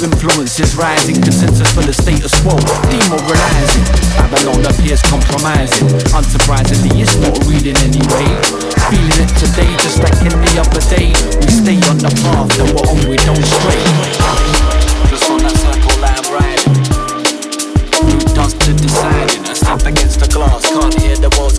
new influences rising. Consensus for the status quo, demoralizing. Babylon appears compromising. Unsurprisingly, it's not reading anyway. Feeling it today, just like any other day. We stay on the path that we're on, we don't stray. Just on that circle line riding. Root dust to deciding. I step against the glass, can't hear the walls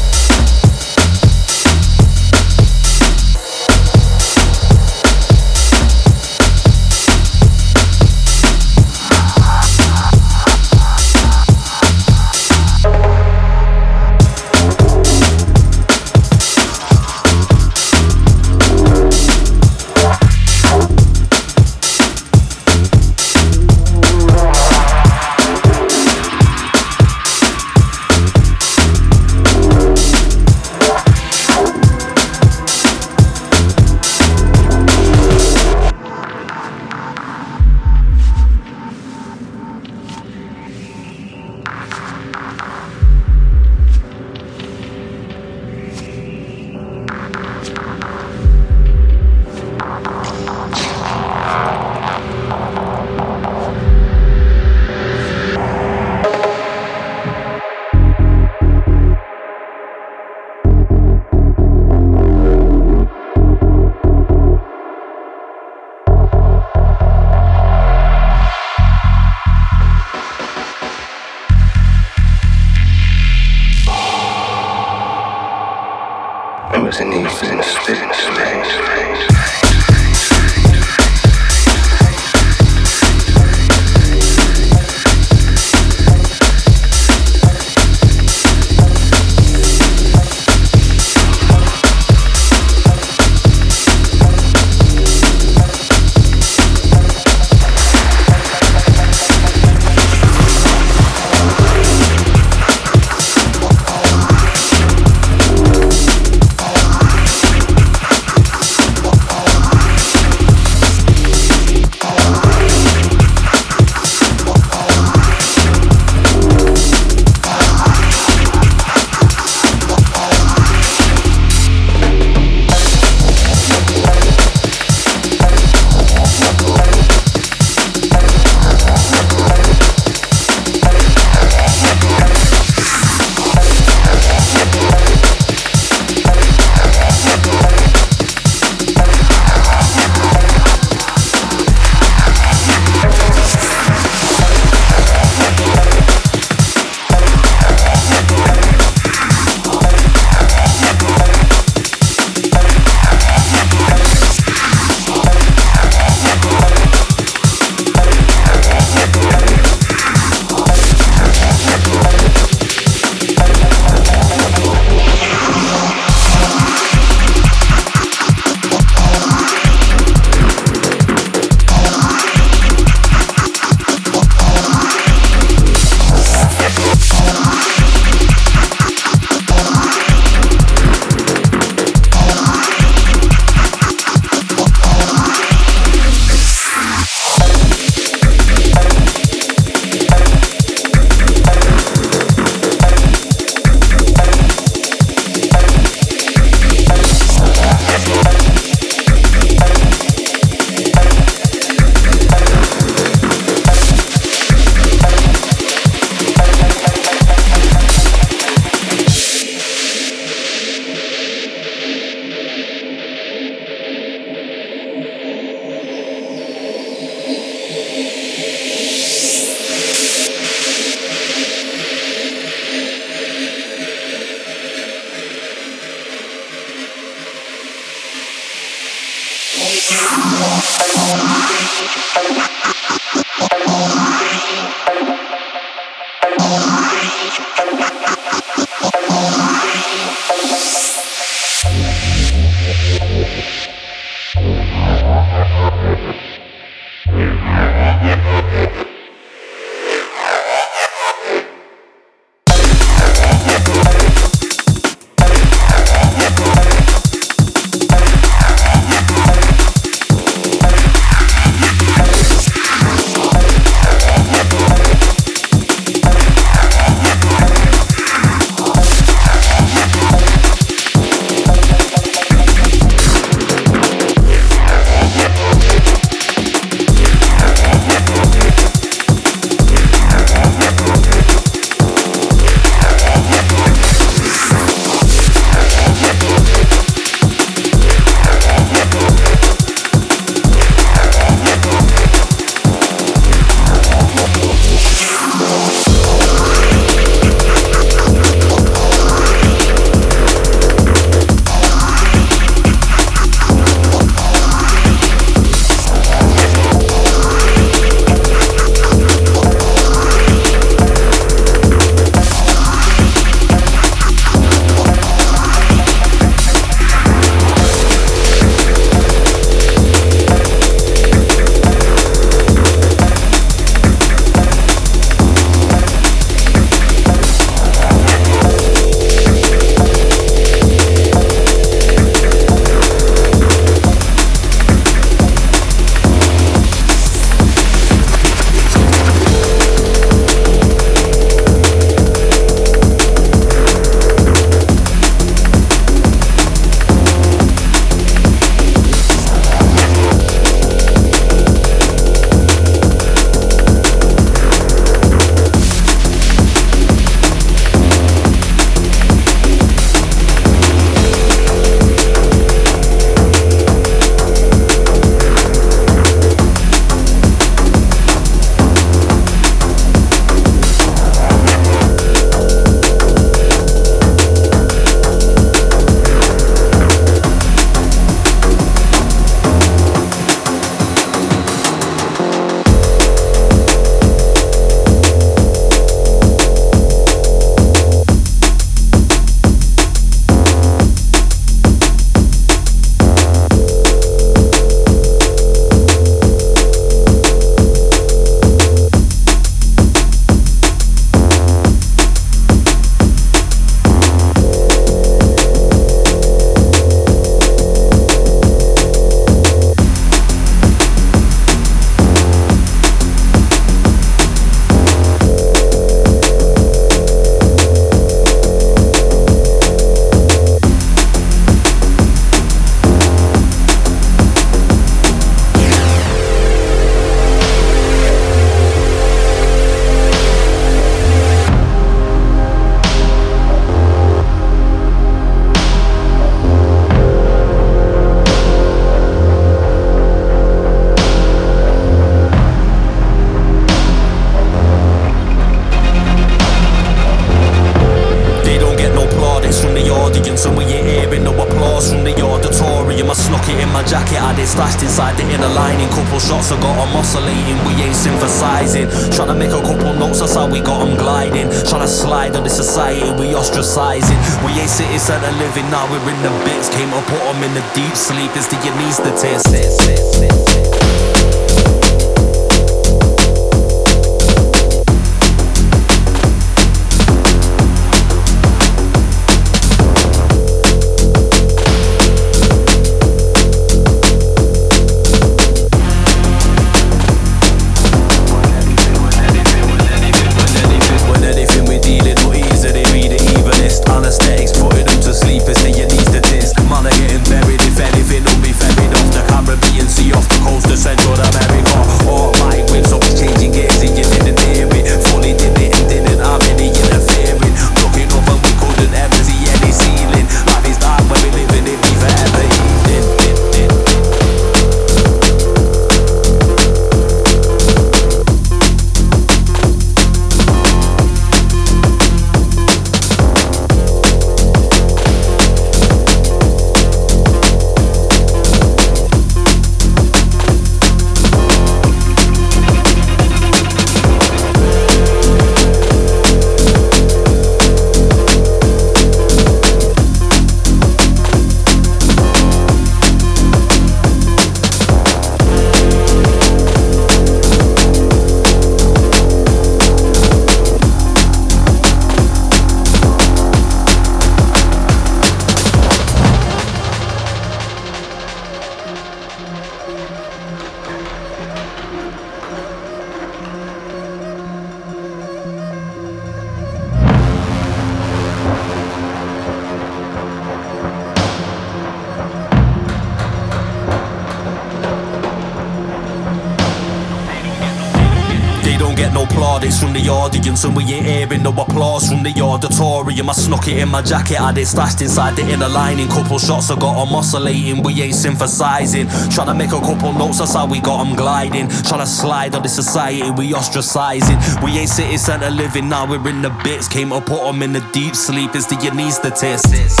jacket, I did stashed inside the inner lining. Couple shots, I got them oscillating, we ain't synthesizing. Trying to make a couple notes, that's how we got them gliding. Trying to slide on the society, we ostracizing. We ain't city center living, now we're in the bits. Came to put them in the deep sleep, it's the anesthetist.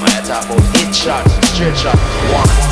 my top of hit shot stretch straight. One.